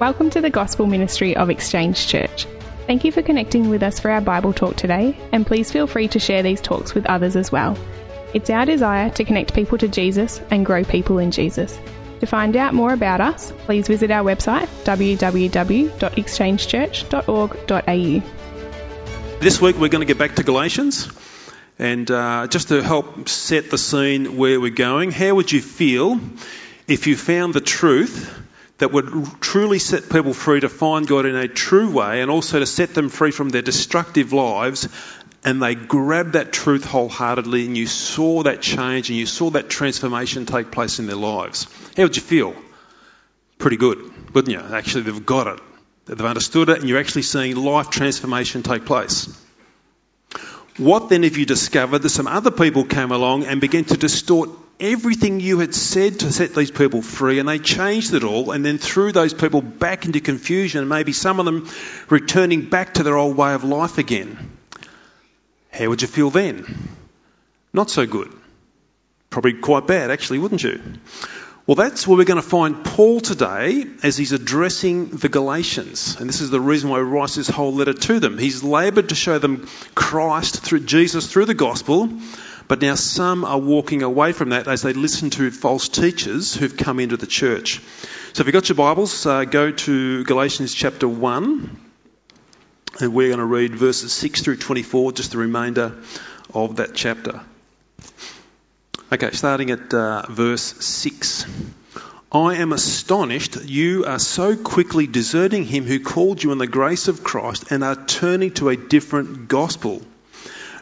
Welcome to the Gospel Ministry of Exchange Church. Thank you for connecting with us for our Bible talk today, and please feel free to share these talks with others as well. It's our desire to connect people to Jesus and grow people in Jesus. To find out more about us, please visit our website www.exchangechurch.org.au. This week we're going to get back to Galatians. And uh, just to help set the scene where we're going, how would you feel if you found the truth that would truly set people free to find God in a true way and also to set them free from their destructive lives. And they grabbed that truth wholeheartedly, and you saw that change and you saw that transformation take place in their lives. How would you feel? Pretty good, wouldn't you? Actually, they've got it. They've understood it, and you're actually seeing life transformation take place. What then if you discovered that some other people came along and began to distort everything you had said to set these people free, and they changed it all, and then threw those people back into confusion, and maybe some of them returning back to their old way of life again. How would you feel then? Not so good. Probably quite bad, actually, wouldn't you? Well, that's where we're going to find Paul today as he's addressing the Galatians. And this is the reason why he writes this whole letter to them. He's laboured to show them Christ through Jesus through the gospel but now some are walking away from that as they listen to false teachers who've come into the church. So if you've got your Bibles, uh, go to Galatians chapter 1. And we're going to read verses 6 through 24, just the remainder of that chapter. Okay, starting at uh, verse 6. I am astonished you are so quickly deserting him who called you in the grace of Christ and are turning to a different gospel.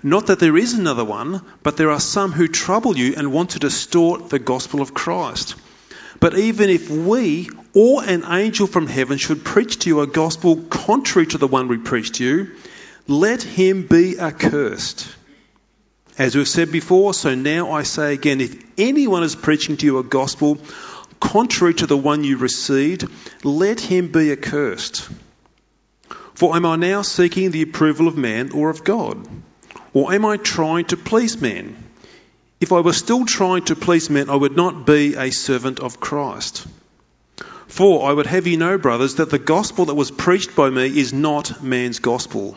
Not that there is another one, but there are some who trouble you and want to distort the gospel of Christ. But even if we or an angel from heaven should preach to you a gospel contrary to the one we preach to you, let him be accursed. As we've said before, so now I say again if anyone is preaching to you a gospel contrary to the one you received, let him be accursed. For am I now seeking the approval of man or of God? Or am I trying to please men? If I were still trying to please men, I would not be a servant of Christ. For I would have you know, brothers, that the gospel that was preached by me is not man's gospel.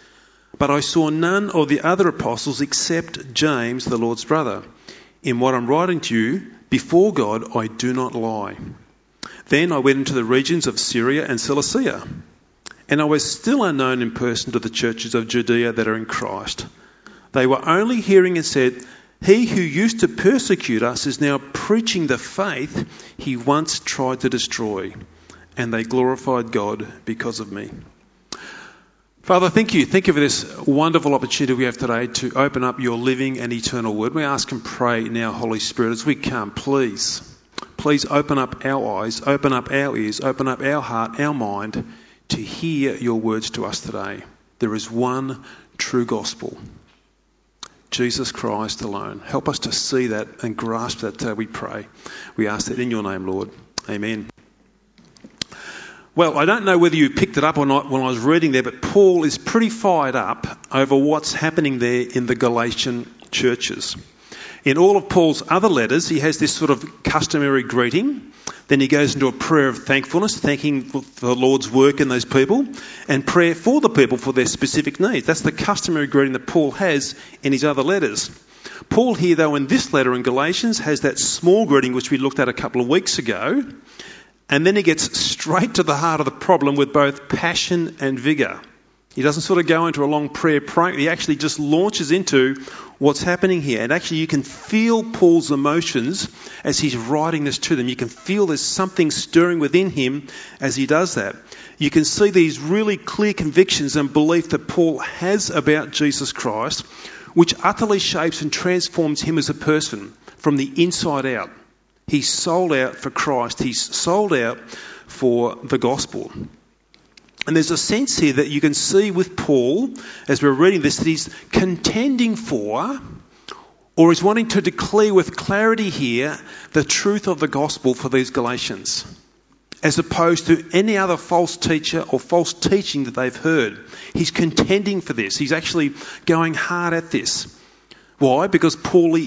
But I saw none of the other apostles except James, the Lord's brother. In what I'm writing to you, before God, I do not lie. Then I went into the regions of Syria and Cilicia, and I was still unknown in person to the churches of Judea that are in Christ. They were only hearing and said, he who used to persecute us is now preaching the faith he once tried to destroy, and they glorified God because of me. Father, thank you. Thank you for this wonderful opportunity we have today to open up your living and eternal word. We ask and pray now, Holy Spirit, as we come, please, please open up our eyes, open up our ears, open up our heart, our mind to hear your words to us today. There is one true gospel. Jesus Christ alone. Help us to see that and grasp that, uh, we pray. We ask that in your name, Lord. Amen. Well, I don't know whether you picked it up or not when I was reading there, but Paul is pretty fired up over what's happening there in the Galatian churches. In all of Paul's other letters, he has this sort of customary greeting. Then he goes into a prayer of thankfulness, thanking for the Lord's work in those people, and prayer for the people for their specific needs. That's the customary greeting that Paul has in his other letters. Paul here, though, in this letter in Galatians, has that small greeting which we looked at a couple of weeks ago, and then he gets straight to the heart of the problem with both passion and vigour. He doesn't sort of go into a long prayer. He actually just launches into what's happening here. And actually, you can feel Paul's emotions as he's writing this to them. You can feel there's something stirring within him as he does that. You can see these really clear convictions and belief that Paul has about Jesus Christ, which utterly shapes and transforms him as a person from the inside out. He's sold out for Christ. He's sold out for the gospel. And there's a sense here that you can see with Paul, as we're reading this, that he's contending for, or is wanting to declare with clarity here, the truth of the gospel for these Galatians, as opposed to any other false teacher or false teaching that they've heard. He's contending for this. He's actually going hard at this. Why? Because Paul,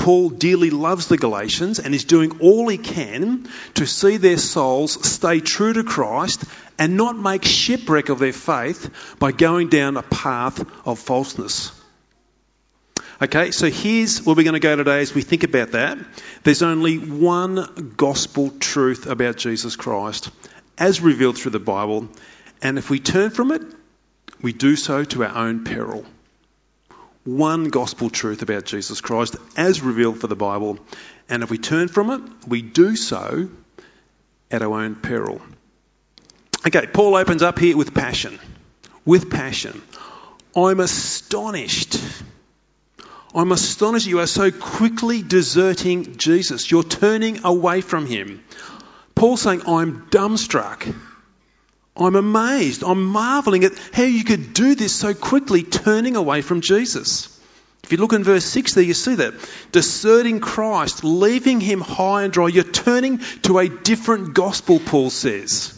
Paul dearly loves the Galatians and is doing all he can to see their souls stay true to Christ and not make shipwreck of their faith by going down a path of falseness. Okay, so here's where we're going to go today as we think about that. There's only one gospel truth about Jesus Christ as revealed through the Bible, and if we turn from it, we do so to our own peril. One gospel truth about Jesus Christ as revealed for the Bible, and if we turn from it, we do so at our own peril. Okay, Paul opens up here with passion. With passion. I'm astonished. I'm astonished you are so quickly deserting Jesus. You're turning away from him. Paul's saying, I'm dumbstruck. I'm amazed. I'm marveling at how you could do this so quickly, turning away from Jesus. If you look in verse 6 there, you see that. Deserting Christ, leaving him high and dry. You're turning to a different gospel, Paul says.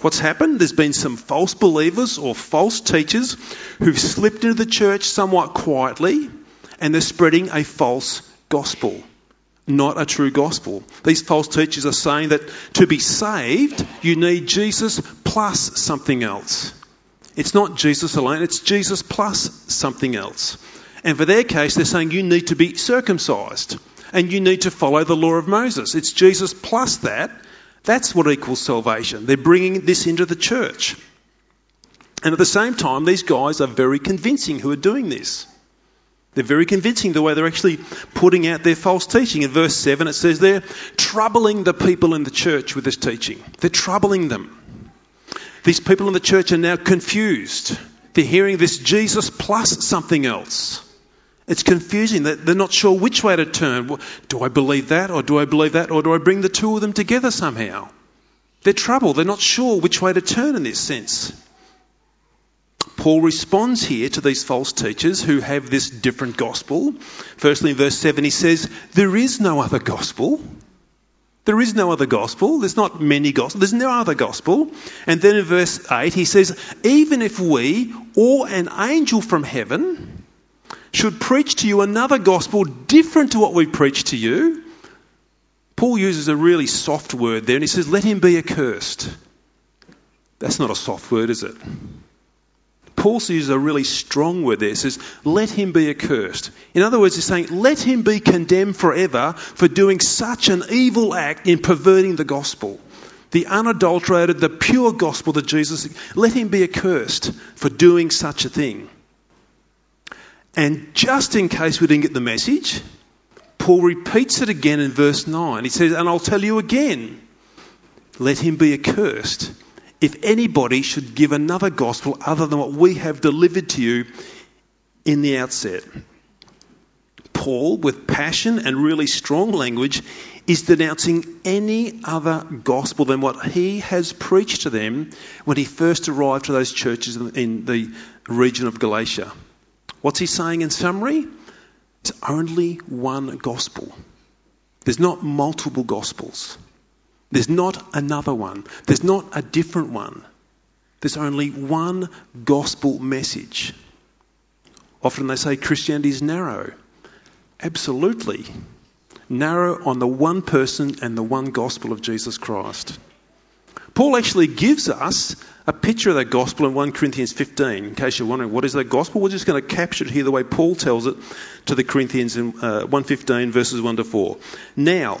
What's happened? There's been some false believers or false teachers who've slipped into the church somewhat quietly and they're spreading a false gospel, not a true gospel. These false teachers are saying that to be saved, you need Jesus plus something else. It's not Jesus alone, it's Jesus plus something else. And for their case, they're saying you need to be circumcised and you need to follow the law of Moses. It's Jesus plus that that's what equals salvation. They're bringing this into the church. And at the same time, these guys are very convincing who are doing this. They're very convincing the way they're actually putting out their false teaching. In verse 7, it says they're troubling the people in the church with this teaching. They're troubling them. These people in the church are now confused. They're hearing this Jesus plus something else. It's confusing. They're not sure which way to turn. Do I believe that, or do I believe that, or do I bring the two of them together somehow? They're troubled. They're not sure which way to turn in this sense. Paul responds here to these false teachers who have this different gospel. Firstly, in verse 7, he says, There is no other gospel. There is no other gospel. There's not many gospels. There's no other gospel. And then in verse 8, he says, Even if we or an angel from heaven should preach to you another gospel different to what we preach to you, Paul uses a really soft word there and he says, Let him be accursed. That's not a soft word, is it? Paul uses a really strong word there. He says, Let him be accursed. In other words, he's saying, Let him be condemned forever for doing such an evil act in perverting the gospel. The unadulterated, the pure gospel that Jesus, let him be accursed for doing such a thing. And just in case we didn't get the message, Paul repeats it again in verse 9. He says, And I'll tell you again, let him be accursed if anybody should give another gospel other than what we have delivered to you in the outset. Paul, with passion and really strong language, is denouncing any other gospel than what he has preached to them when he first arrived to those churches in the region of Galatia. What's he saying in summary? It's only one gospel. There's not multiple gospels. There's not another one. There's not a different one. There's only one gospel message. Often they say Christianity is narrow. Absolutely. Narrow on the one person and the one gospel of Jesus Christ. Paul actually gives us a picture of that gospel in 1 Corinthians 15. In case you're wondering, what is that gospel? We're just going to capture it here the way Paul tells it to the Corinthians in uh, 115 verses 1 to 4. Now,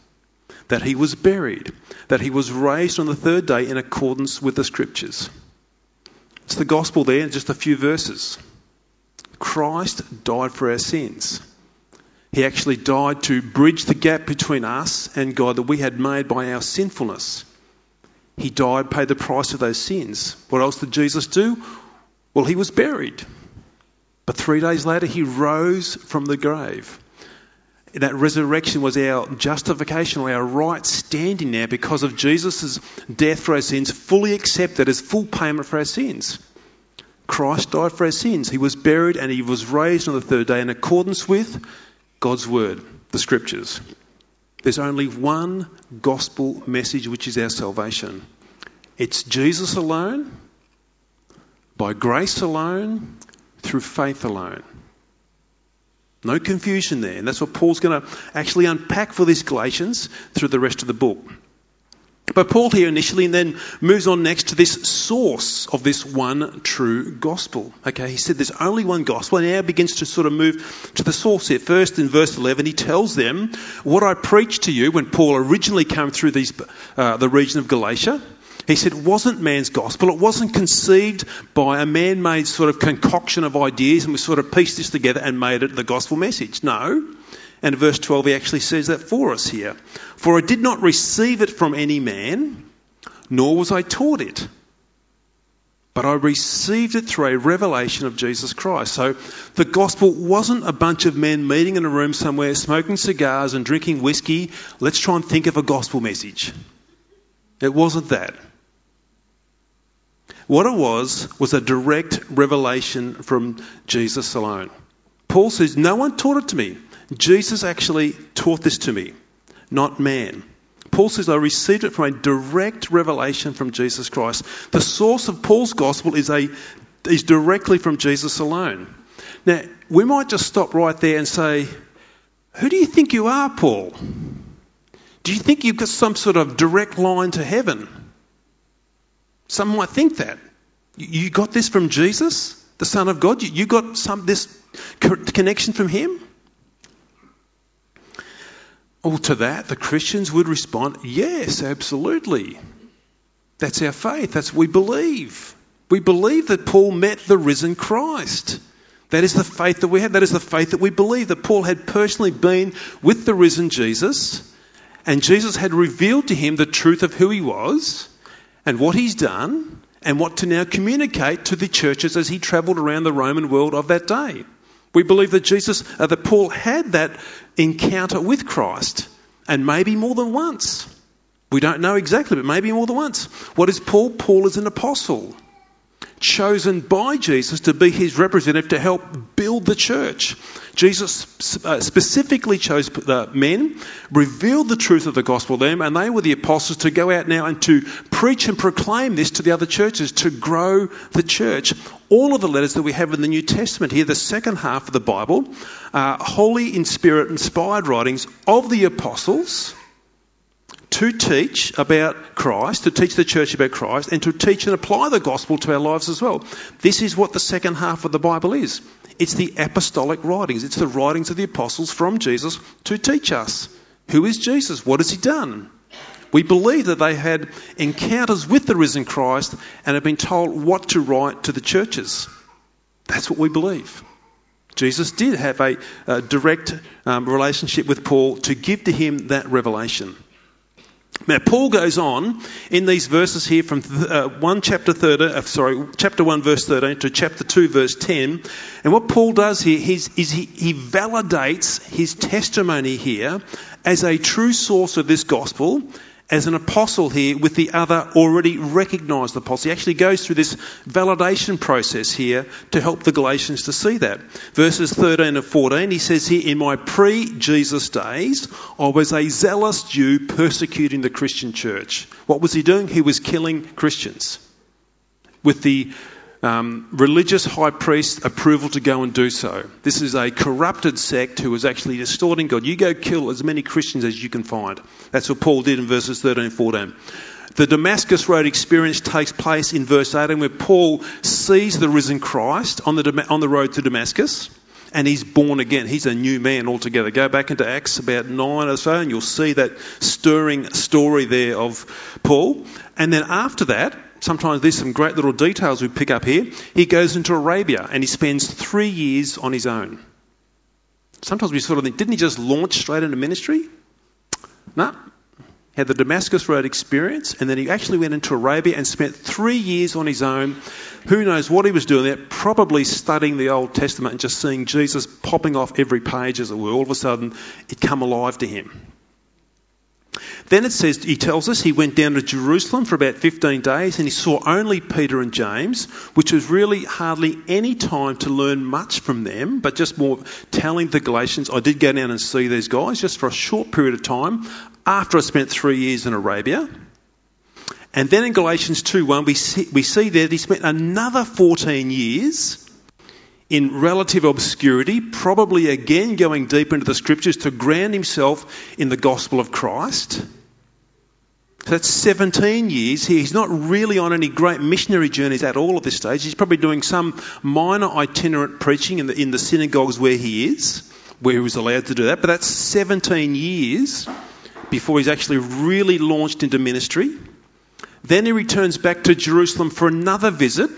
that he was buried, that he was raised on the third day in accordance with the scriptures. It's the gospel there in just a few verses. Christ died for our sins. He actually died to bridge the gap between us and God that we had made by our sinfulness. He died, paid the price of those sins. What else did Jesus do? Well, he was buried. But three days later, he rose from the grave that resurrection was our justification our right standing now because of Jesus' death for our sins, fully accepted as full payment for our sins. Christ died for our sins. He was buried and he was raised on the third day in accordance with God's word, the scriptures. There's only one gospel message which is our salvation. It's Jesus alone, by grace alone, through faith alone. No confusion there. And that's what Paul's going to actually unpack for these Galatians through the rest of the book. But Paul here initially and then moves on next to this source of this one true gospel. Okay, he said there's only one gospel and now begins to sort of move to the source here. First in verse 11 he tells them what I preached to you when Paul originally came through these, uh, the region of Galatia. He said it wasn't man's gospel. It wasn't conceived by a man made sort of concoction of ideas and we sort of pieced this together and made it the gospel message. No. And verse 12, he actually says that for us here. For I did not receive it from any man, nor was I taught it. But I received it through a revelation of Jesus Christ. So the gospel wasn't a bunch of men meeting in a room somewhere, smoking cigars and drinking whiskey. Let's try and think of a gospel message. It wasn't that. What it was, was a direct revelation from Jesus alone. Paul says, No one taught it to me. Jesus actually taught this to me, not man. Paul says, I received it from a direct revelation from Jesus Christ. The source of Paul's gospel is, a, is directly from Jesus alone. Now, we might just stop right there and say, Who do you think you are, Paul? Do you think you've got some sort of direct line to heaven? Some might think that. You got this from Jesus, the Son of God? You got some this connection from Him? Well, to that, the Christians would respond, yes, absolutely. That's our faith. That's what we believe. We believe that Paul met the risen Christ. That is the faith that we have. That is the faith that we believe that Paul had personally been with the risen Jesus, and Jesus had revealed to him the truth of who he was and what he's done and what to now communicate to the churches as he travelled around the Roman world of that day. We believe that Jesus, uh, that Paul had that encounter with Christ, and maybe more than once. We don't know exactly, but maybe more than once. What is Paul? Paul is an apostle chosen by Jesus to be his representative to help build the church. Jesus uh, specifically chose the men, revealed the truth of the gospel to them, and they were the apostles to go out now and to preach and proclaim this to the other churches, to grow the church. All of the letters that we have in the New Testament here, the second half of the Bible, are holy in spirit inspired writings of the apostles to teach about Christ, to teach the church about Christ, and to teach and apply the gospel to our lives as well. This is what the second half of the Bible is. It's the apostolic writings. It's the writings of the apostles from Jesus to teach us. Who is Jesus? What has he done? We believe that they had encounters with the risen Christ and have been told what to write to the churches. That's what we believe. Jesus did have a, a direct um, relationship with Paul to give to him that revelation. Now, Paul goes on in these verses here from uh, 1 chapter 13, uh, sorry, chapter 1 verse 13 to chapter 2 verse 10. And what Paul does here is, is he, he validates his testimony here as a true source of this gospel as an apostle here with the other already recognized apostle. He actually goes through this validation process here to help the Galatians to see that. Verses 13 and 14, he says here, In my pre Jesus days, I was a zealous Jew persecuting the Christian church. What was he doing? He was killing Christians. with the um, religious high priest approval to go and do so. This is a corrupted sect who is actually distorting God. You go kill as many Christians as you can find. That's what Paul did in verses 13 and 14. The Damascus Road experience takes place in verse 18 where Paul sees the risen Christ on the, on the road to Damascus and he's born again. He's a new man altogether. Go back into Acts about 9 or so and you'll see that stirring story there of Paul. And then after that, sometimes there's some great little details we pick up here. He goes into Arabia and he spends three years on his own. Sometimes we sort of think, didn't he just launch straight into ministry? No. Had the Damascus Road experience, and then he actually went into Arabia and spent three years on his own. Who knows what he was doing there? Probably studying the Old Testament and just seeing Jesus popping off every page as it were. All of a sudden, it come alive to him. Then it says, he tells us he went down to Jerusalem for about 15 days and he saw only Peter and James, which was really hardly any time to learn much from them, but just more telling the Galatians, I did go down and see these guys just for a short period of time after I spent three years in Arabia. And then in Galatians 2.1, we see, we see there that he spent another 14 years in relative obscurity, probably again going deep into the scriptures to ground himself in the gospel of Christ. So that's 17 years. He's not really on any great missionary journeys at all at this stage. He's probably doing some minor itinerant preaching in the, in the synagogues where he is, where he was allowed to do that. But that's 17 years before he's actually really launched into ministry. Then he returns back to Jerusalem for another visit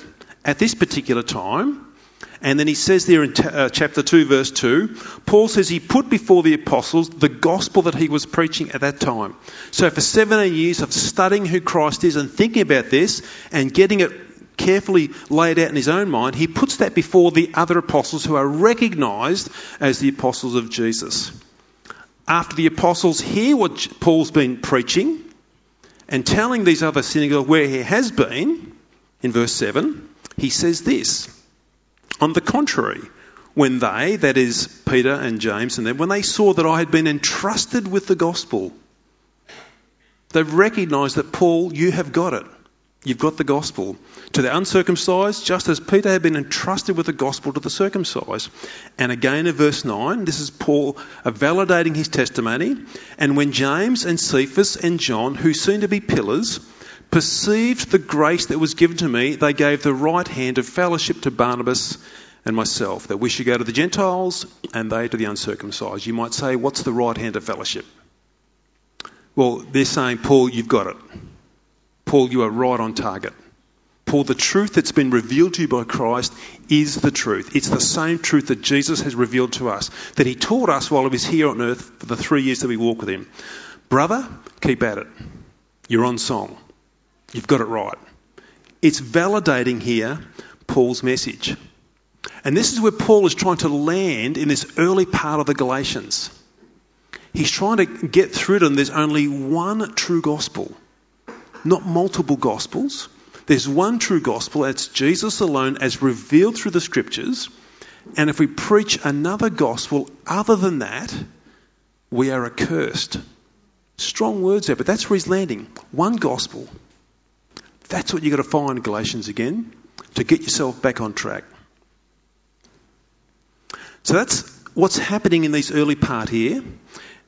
at this particular time. And then he says there in t- uh, chapter 2, verse 2, Paul says he put before the apostles the gospel that he was preaching at that time. So for 17 years of studying who Christ is and thinking about this and getting it carefully laid out in his own mind, he puts that before the other apostles who are recognized as the apostles of Jesus. After the apostles hear what Paul's been preaching and telling these other synagogues where he has been, in verse 7, he says this. On the contrary, when they, that is Peter and James and them, when they saw that I had been entrusted with the gospel, they've recognized that, Paul, you have got it. You've got the gospel. To the uncircumcised, just as Peter had been entrusted with the gospel to the circumcised. And again in verse 9, this is Paul uh, validating his testimony. And when James and Cephas and John, who seemed to be pillars, perceived the grace that was given to me, they gave the right hand of fellowship to Barnabas and myself, that we should go to the Gentiles and they to the uncircumcised. You might say, what's the right hand of fellowship? Well, they're saying, Paul, you've got it. Paul, you are right on target. Paul, the truth that's been revealed to you by Christ is the truth. It's the same truth that Jesus has revealed to us, that he taught us while he was here on earth for the three years that we walked with him. Brother, keep at it. You're on song. You've got it right. It's validating here Paul's message. And this is where Paul is trying to land in this early part of the Galatians. He's trying to get through to them there's only one true gospel, not multiple gospels. There's one true gospel, that's Jesus alone as revealed through the scriptures. And if we preach another gospel other than that, we are accursed. Strong words there, but that's where he's landing. One gospel, that's what you've got to find, Galatians, again, to get yourself back on track. So that's what's happening in this early part here.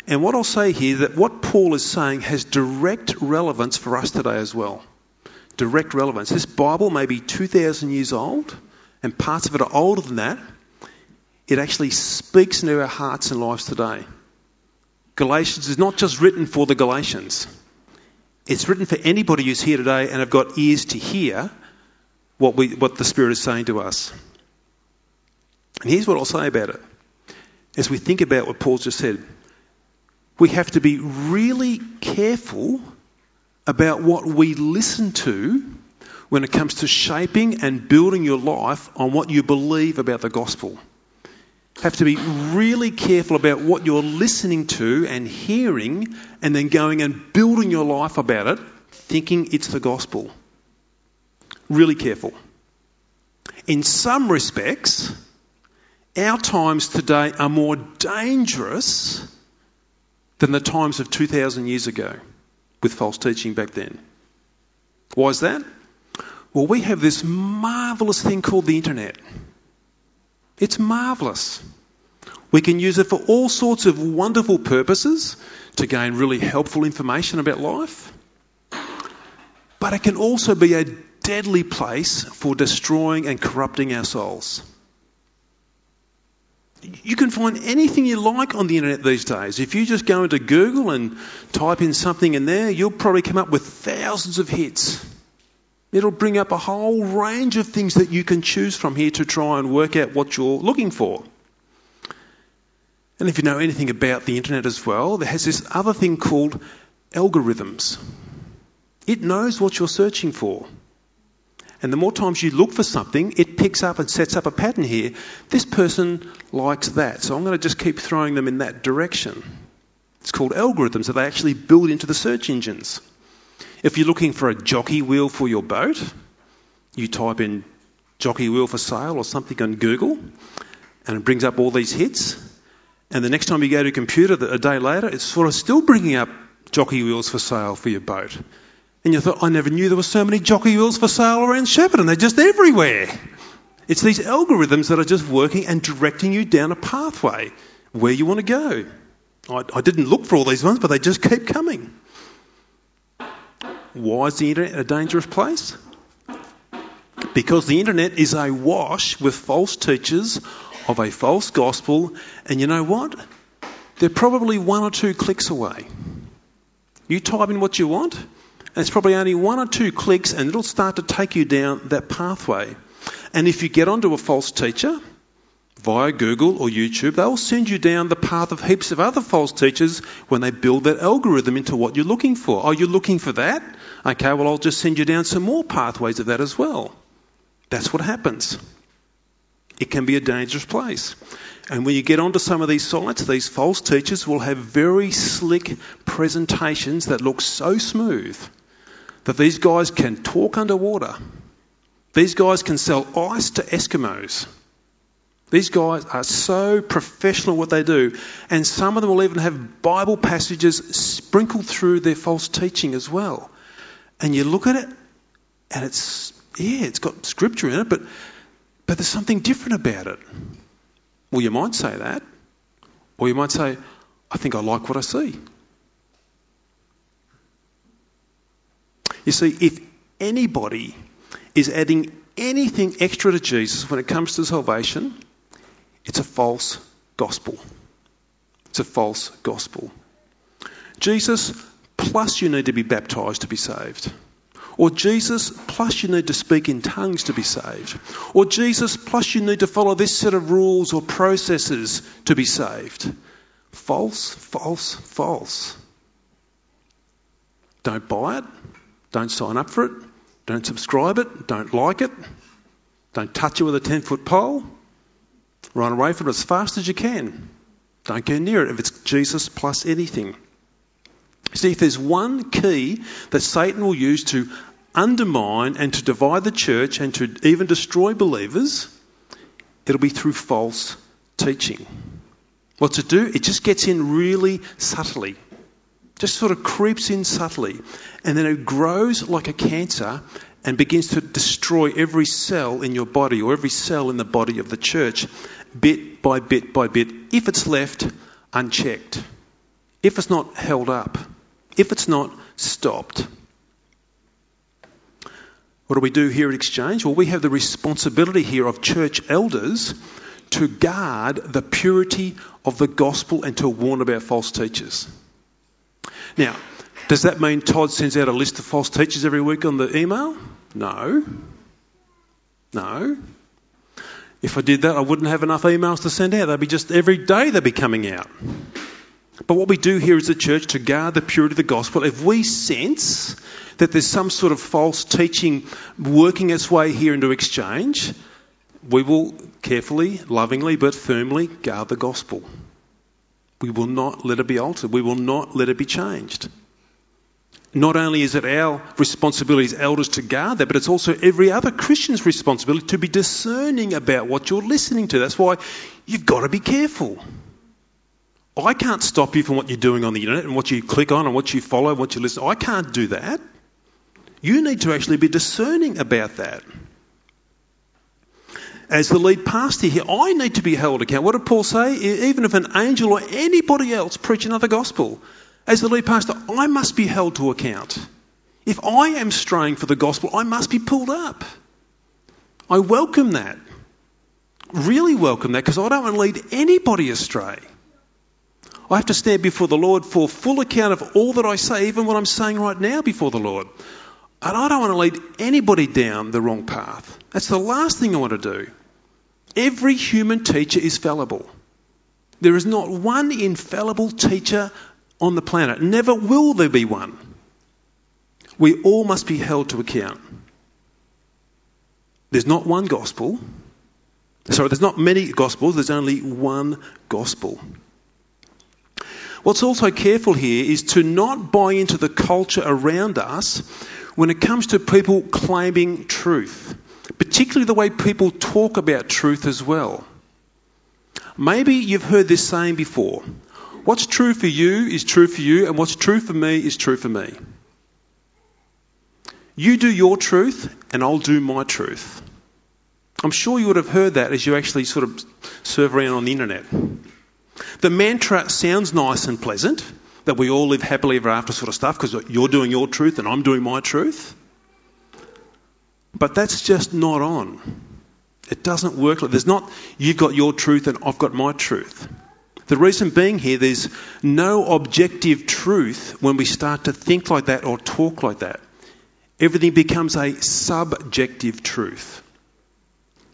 And what I'll say here that what Paul is saying has direct relevance for us today as well. Direct relevance. This Bible may be 2,000 years old, and parts of it are older than that. It actually speaks into our hearts and lives today. Galatians is not just written for the Galatians. It's written for anybody who's here today and have got ears to hear what, we, what the Spirit is saying to us. And here's what I'll say about it. As we think about what Paul just said, we have to be really careful about what we listen to when it comes to shaping and building your life on what you believe about the gospel have to be really careful about what you're listening to and hearing, and then going and building your life about it, thinking it's the gospel. Really careful. In some respects, our times today are more dangerous than the times of 2,000 years ago with false teaching back then. Why is that? Well, we have this marvelous thing called the internet. It's marvelous. We can use it for all sorts of wonderful purposes to gain really helpful information about life. But it can also be a deadly place for destroying and corrupting our souls. You can find anything you like on the internet these days. If you just go into Google and type in something in there, you'll probably come up with thousands of hits. It'll bring up a whole range of things that you can choose from here to try and work out what you're looking for. And if you know anything about the internet as well, there has this other thing called algorithms. It knows what you're searching for. And the more times you look for something, it picks up and sets up a pattern here. This person likes that, so I'm going to just keep throwing them in that direction. It's called algorithms that they actually build into the search engines. If you're looking for a jockey wheel for your boat, you type in jockey wheel for sale or something on Google, and it brings up all these hits. And the next time you go to a computer, a day later, it's sort of still bringing up jockey wheels for sale for your boat. And you thought, I never knew there were so many jockey wheels for sale around Shepparton. They're just everywhere. It's these algorithms that are just working and directing you down a pathway where you want to go. I, I didn't look for all these ones, but they just keep coming. Why is the internet a dangerous place? Because the internet is awash with false teachers of a false gospel, and you know what? They're probably one or two clicks away. You type in what you want, and it's probably only one or two clicks, and it'll start to take you down that pathway. And if you get onto a false teacher via Google or YouTube, they'll send you down the path of heaps of other false teachers when they build that algorithm into what you're looking for. Oh, you're looking for that? Okay, well, I'll just send you down some more pathways of that as well. That's what happens. It can be a dangerous place. And when you get onto some of these sites, these false teachers will have very slick presentations that look so smooth that these guys can talk underwater. These guys can sell ice to Eskimos. These guys are so professional what they do. And some of them will even have Bible passages sprinkled through their false teaching as well. And you look at it, and it's, yeah, it's got scripture in it, but, but there's something different about it. Well, you might say that. Or you might say, I think I like what I see. You see, if anybody is adding anything extra to Jesus when it comes to salvation, it's a false gospel. It's a false gospel. Jesus plus you need to be baptized to be saved. Or Jesus plus you need to speak in tongues to be saved. Or Jesus plus you need to follow this set of rules or processes to be saved. False, false, false. Don't buy it. Don't sign up for it. Don't subscribe it. Don't like it. Don't touch it with a 10 foot pole. Run away from it as fast as you can. Don't go near it if it's Jesus plus anything. See, if there's one key that Satan will use to undermine and to divide the church and to even destroy believers, it'll be through false teaching. What to do? It just gets in really subtly. Just sort of creeps in subtly, and then it grows like a cancer and begins to destroy every cell in your body or every cell in the body of the church, bit by bit by bit, if it's left unchecked, if it's not held up, if it's not stopped. What do we do here at Exchange? Well, we have the responsibility here of church elders to guard the purity of the gospel and to warn about false teachers. Now, does that mean Todd sends out a list of false teachers every week on the email? No. No. If I did that, I wouldn't have enough emails to send out. They'd be just every day they'd be coming out. But what we do here as a church to guard the purity of the gospel, if we sense that there's some sort of false teaching working its way here into exchange, we will carefully, lovingly, but firmly guard the gospel. We will not let it be altered. We will not let it be changed. Not only is it our responsibility as elders to guard that, but it's also every other Christian's responsibility to be discerning about what you're listening to. That's why you've got to be careful. I can't stop you from what you're doing on the internet and what you click on and what you follow and what you listen. I can't do that. You need to actually be discerning about that. As the lead pastor here, I need to be held account. What did Paul say? Even if an angel or anybody else preach another gospel, as the lead pastor, I must be held to account. If I am straying for the gospel, I must be pulled up. I welcome that. Really welcome that because I don't want to lead anybody astray. I have to stand before the Lord for full account of all that I say, even what I'm saying right now before the Lord. And I don't want to lead anybody down the wrong path. That's the last thing I want to do. Every human teacher is fallible. There is not one infallible teacher on the planet. Never will there be one. We all must be held to account. There's not one gospel. Sorry, there's not many gospels, there's only one gospel. What's also careful here is to not buy into the culture around us when it comes to people claiming truth, particularly the way people talk about truth as well. Maybe you've heard this saying before what's true for you is true for you, and what's true for me is true for me. You do your truth, and I'll do my truth. I'm sure you would have heard that as you actually sort of surf around on the internet. The mantra sounds nice and pleasant, that we all live happily ever after sort of stuff, because you're doing your truth and I'm doing my truth. But that's just not on. It doesn't work like there's not you've got your truth and I've got my truth. The reason being here, there's no objective truth when we start to think like that or talk like that. Everything becomes a subjective truth.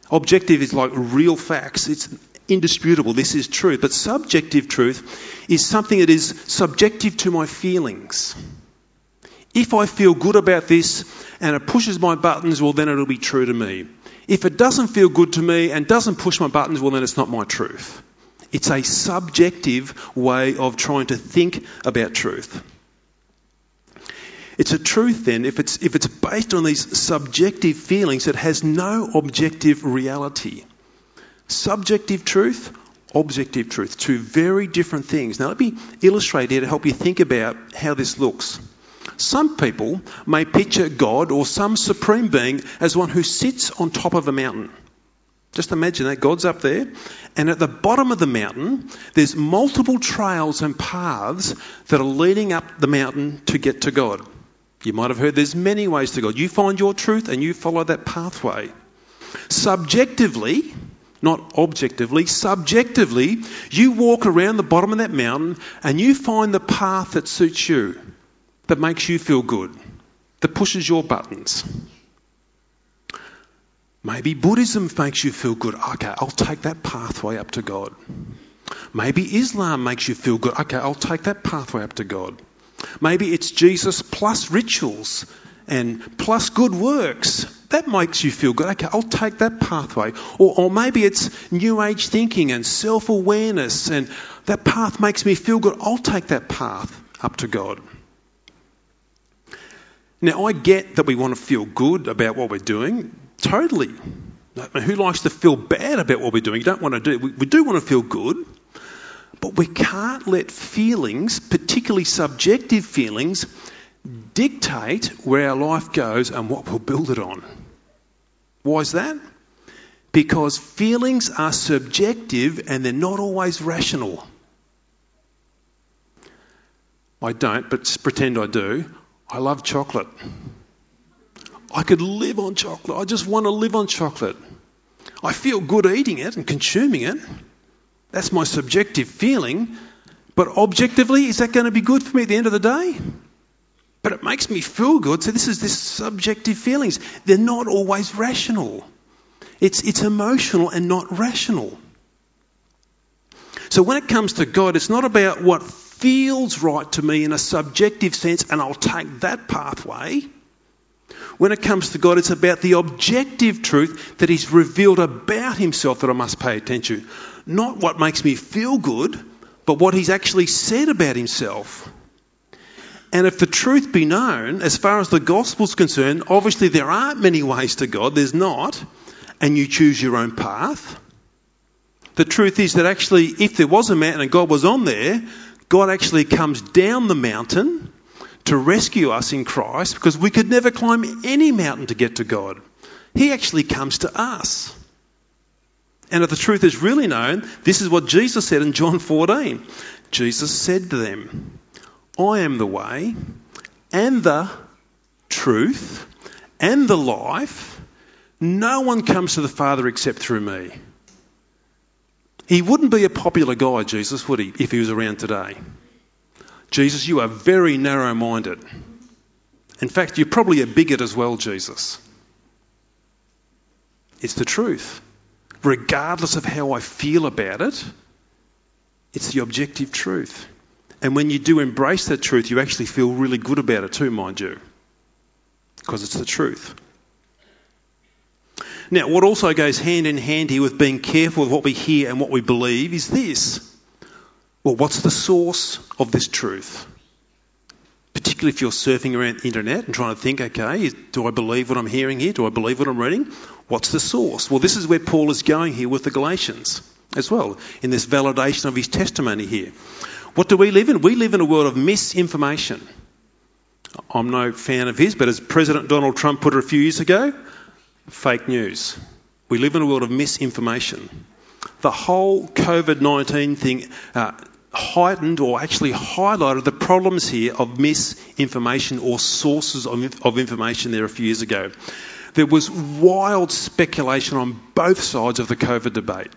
Objective is like real facts. It's indisputable. This is true. But subjective truth is something that is subjective to my feelings. If I feel good about this and it pushes my buttons, well, then it'll be true to me. If it doesn't feel good to me and doesn't push my buttons, well, then it's not my truth. It's a subjective way of trying to think about truth. It's a truth then if it's, if it's based on these subjective feelings that has no objective reality. Subjective truth, objective truth, two very different things. Now, let me illustrate here to help you think about how this looks. Some people may picture God or some supreme being as one who sits on top of a mountain. Just imagine that God's up there, and at the bottom of the mountain, there's multiple trails and paths that are leading up the mountain to get to God. You might have heard there's many ways to God. You find your truth and you follow that pathway. Subjectively, not objectively, subjectively, you walk around the bottom of that mountain and you find the path that suits you, that makes you feel good, that pushes your buttons. Maybe Buddhism makes you feel good. Okay, I'll take that pathway up to God. Maybe Islam makes you feel good. Okay, I'll take that pathway up to God. Maybe it's Jesus plus rituals and plus good works. That makes you feel good. Okay, I'll take that pathway. Or, or maybe it's new age thinking and self awareness, and that path makes me feel good. I'll take that path up to God. Now, I get that we want to feel good about what we're doing. Totally. Who likes to feel bad about what we're doing? You don't want to do. We, we do want to feel good. But we can't let feelings, particularly subjective feelings, dictate where our life goes and what we'll build it on. Why is that? Because feelings are subjective and they're not always rational. I don't, but pretend I do. I love chocolate. I could live on chocolate. I just want to live on chocolate. I feel good eating it and consuming it. That's my subjective feeling. But objectively, is that going to be good for me at the end of the day? But it makes me feel good. So this is this subjective feelings. They're not always rational. It's, it's emotional and not rational. So when it comes to God, it's not about what feels right to me in a subjective sense, and I'll take that pathway. When it comes to God, it's about the objective truth that He's revealed about Himself that I must pay attention not what makes me feel good, but what he's actually said about himself. And if the truth be known, as far as the gospel's concerned, obviously there aren't many ways to God, there's not, and you choose your own path. The truth is that actually, if there was a mountain and God was on there, God actually comes down the mountain to rescue us in Christ because we could never climb any mountain to get to God. He actually comes to us. And if the truth is really known, this is what Jesus said in John 14. Jesus said to them, I am the way and the truth and the life. No one comes to the Father except through me. He wouldn't be a popular guy, Jesus, would he, if he was around today? Jesus, you are very narrow minded. In fact, you're probably a bigot as well, Jesus. It's the truth. Regardless of how I feel about it, it's the objective truth. And when you do embrace that truth, you actually feel really good about it too, mind you, because it's the truth. Now, what also goes hand in hand here with being careful with what we hear and what we believe is this well, what's the source of this truth? Particularly if you're surfing around the internet and trying to think, okay, do I believe what I'm hearing here? Do I believe what I'm reading? What's the source? Well, this is where Paul is going here with the Galatians as well, in this validation of his testimony here. What do we live in? We live in a world of misinformation. I'm no fan of his, but as President Donald Trump put it a few years ago, fake news. We live in a world of misinformation. The whole COVID 19 thing uh, heightened or actually highlighted the problems here of misinformation or sources of, of information there a few years ago. There was wild speculation on both sides of the COVID debate.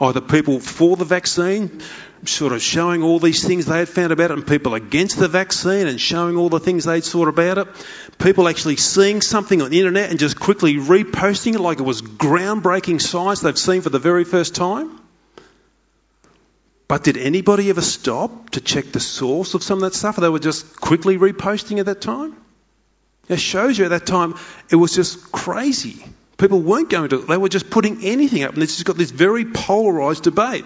Oh, Either people for the vaccine, sort of showing all these things they had found about it, and people against the vaccine and showing all the things they'd thought about it. People actually seeing something on the internet and just quickly reposting it like it was groundbreaking science they've seen for the very first time. But did anybody ever stop to check the source of some of that stuff? They were just quickly reposting at that time? It shows you at that time it was just crazy. People weren't going to, they were just putting anything up, and it's just got this very polarised debate.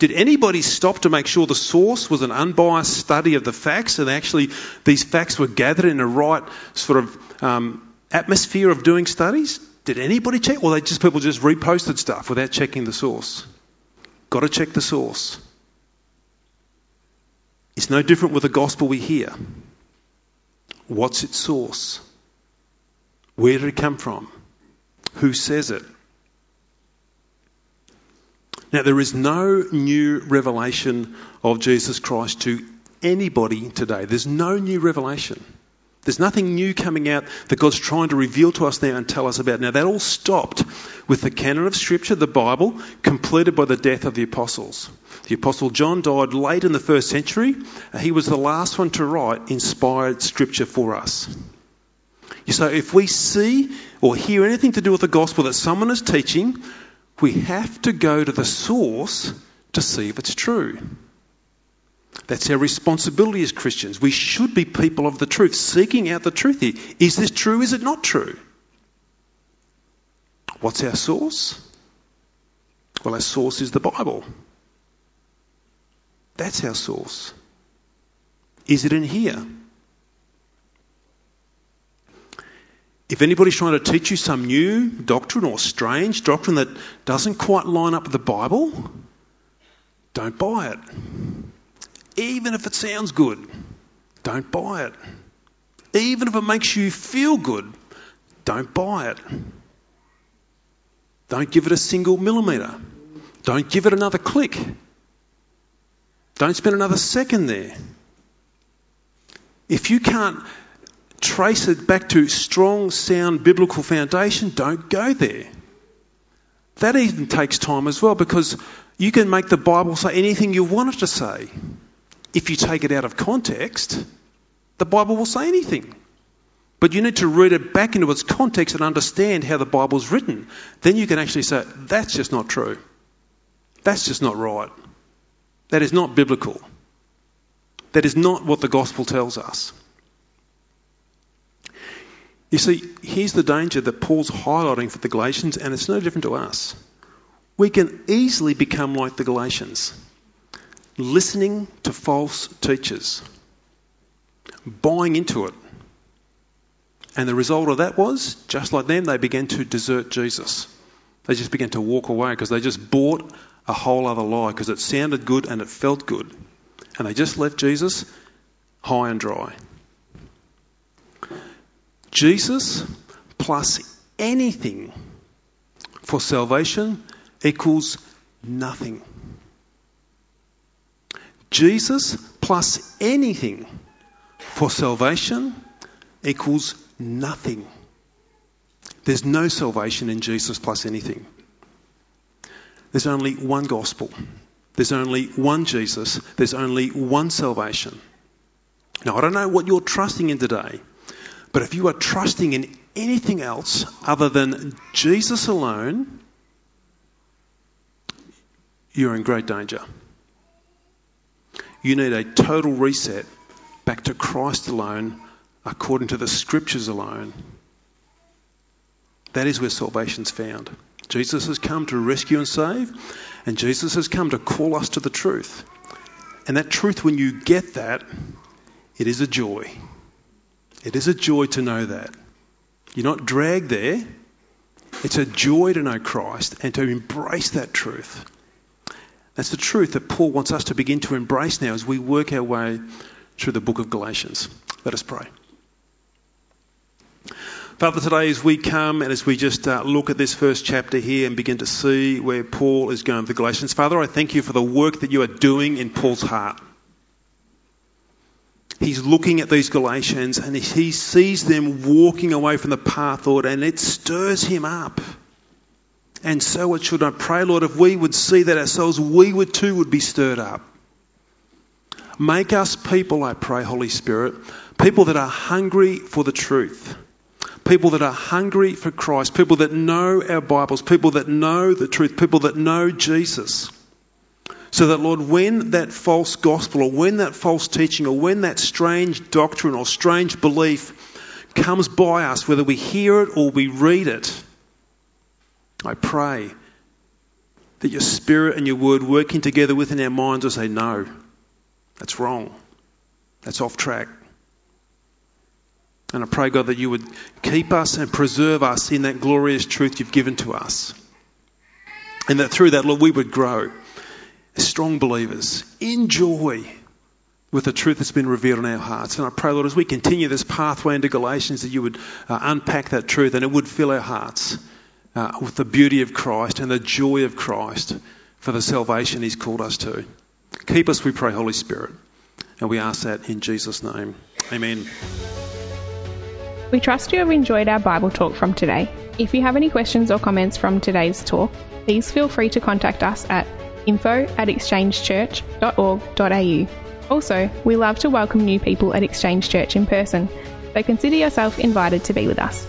Did anybody stop to make sure the source was an unbiased study of the facts and actually these facts were gathered in the right sort of um, atmosphere of doing studies? Did anybody check? Or they just people just reposted stuff without checking the source? Got to check the source. It's no different with the gospel we hear. What's its source? Where did it come from? Who says it? Now, there is no new revelation of Jesus Christ to anybody today. There's no new revelation. There's nothing new coming out that God's trying to reveal to us now and tell us about. Now, that all stopped with the canon of Scripture, the Bible, completed by the death of the apostles. The apostle John died late in the first century. He was the last one to write inspired Scripture for us. So, if we see or hear anything to do with the gospel that someone is teaching, we have to go to the source to see if it's true. That's our responsibility as Christians. We should be people of the truth, seeking out the truth here. Is this true? Is it not true? What's our source? Well, our source is the Bible. That's our source. Is it in here? If anybody's trying to teach you some new doctrine or strange doctrine that doesn't quite line up with the Bible, don't buy it. Even if it sounds good, don't buy it. Even if it makes you feel good, don't buy it. Don't give it a single millimetre. Don't give it another click. Don't spend another second there. If you can't trace it back to strong, sound biblical foundation, don't go there. That even takes time as well because you can make the Bible say anything you want it to say if you take it out of context, the Bible will say anything. But you need to read it back into its context and understand how the Bible's written. Then you can actually say, that's just not true. That's just not right. That is not biblical. That is not what the gospel tells us. You see, here's the danger that Paul's highlighting for the Galatians, and it's no different to us. We can easily become like the Galatians listening to false teachers, buying into it. And the result of that was, just like them, they began to desert Jesus. They just began to walk away because they just bought a whole other lie because it sounded good and it felt good. And they just left Jesus high and dry. Jesus plus anything for salvation equals nothing. Jesus plus anything for salvation equals nothing. There's no salvation in Jesus plus anything. There's only one gospel. There's only one Jesus. There's only one salvation. Now, I don't know what you're trusting in today, but if you are trusting in anything else other than Jesus alone, you're in great danger. You need a total reset back to Christ alone, according to the scriptures alone. That is where salvation's found. Jesus has come to rescue and save, and Jesus has come to call us to the truth. And that truth, when you get that, it is a joy. It is a joy to know that. You're not dragged there. It's a joy to know Christ and to embrace that truth. That's the truth that Paul wants us to begin to embrace now as we work our way through the book of Galatians. Let us pray. Father, today as we come and as we just uh, look at this first chapter here and begin to see where Paul is going with the Galatians, Father, I thank you for the work that you are doing in Paul's heart. He's looking at these Galatians and he sees them walking away from the path, Lord, and it stirs him up. And so it should. I pray, Lord, if we would see that ourselves, we would too would be stirred up. Make us people, I pray, Holy Spirit, people that are hungry for the truth people that are hungry for Christ, people that know our Bibles, people that know the truth, people that know Jesus. So that, Lord, when that false gospel or when that false teaching or when that strange doctrine or strange belief comes by us, whether we hear it or we read it, I pray that your Spirit and your Word working together within our minds will say, no, that's wrong. That's off track. And I pray, God, that you would keep us and preserve us in that glorious truth you've given to us. And that through that, Lord, we would grow strong believers in joy with the truth that's been revealed in our hearts. And I pray, Lord, as we continue this pathway into Galatians, that you would uh, unpack that truth and it would fill our hearts uh, with the beauty of Christ and the joy of Christ for the salvation He's called us to. Keep us, we pray, Holy Spirit. And we ask that in Jesus' name. Amen. We trust you have enjoyed our Bible talk from today. If you have any questions or comments from today's talk, please feel free to contact us at info at exchangechurch.org.au. Also, we love to welcome new people at Exchange Church in person, so consider yourself invited to be with us.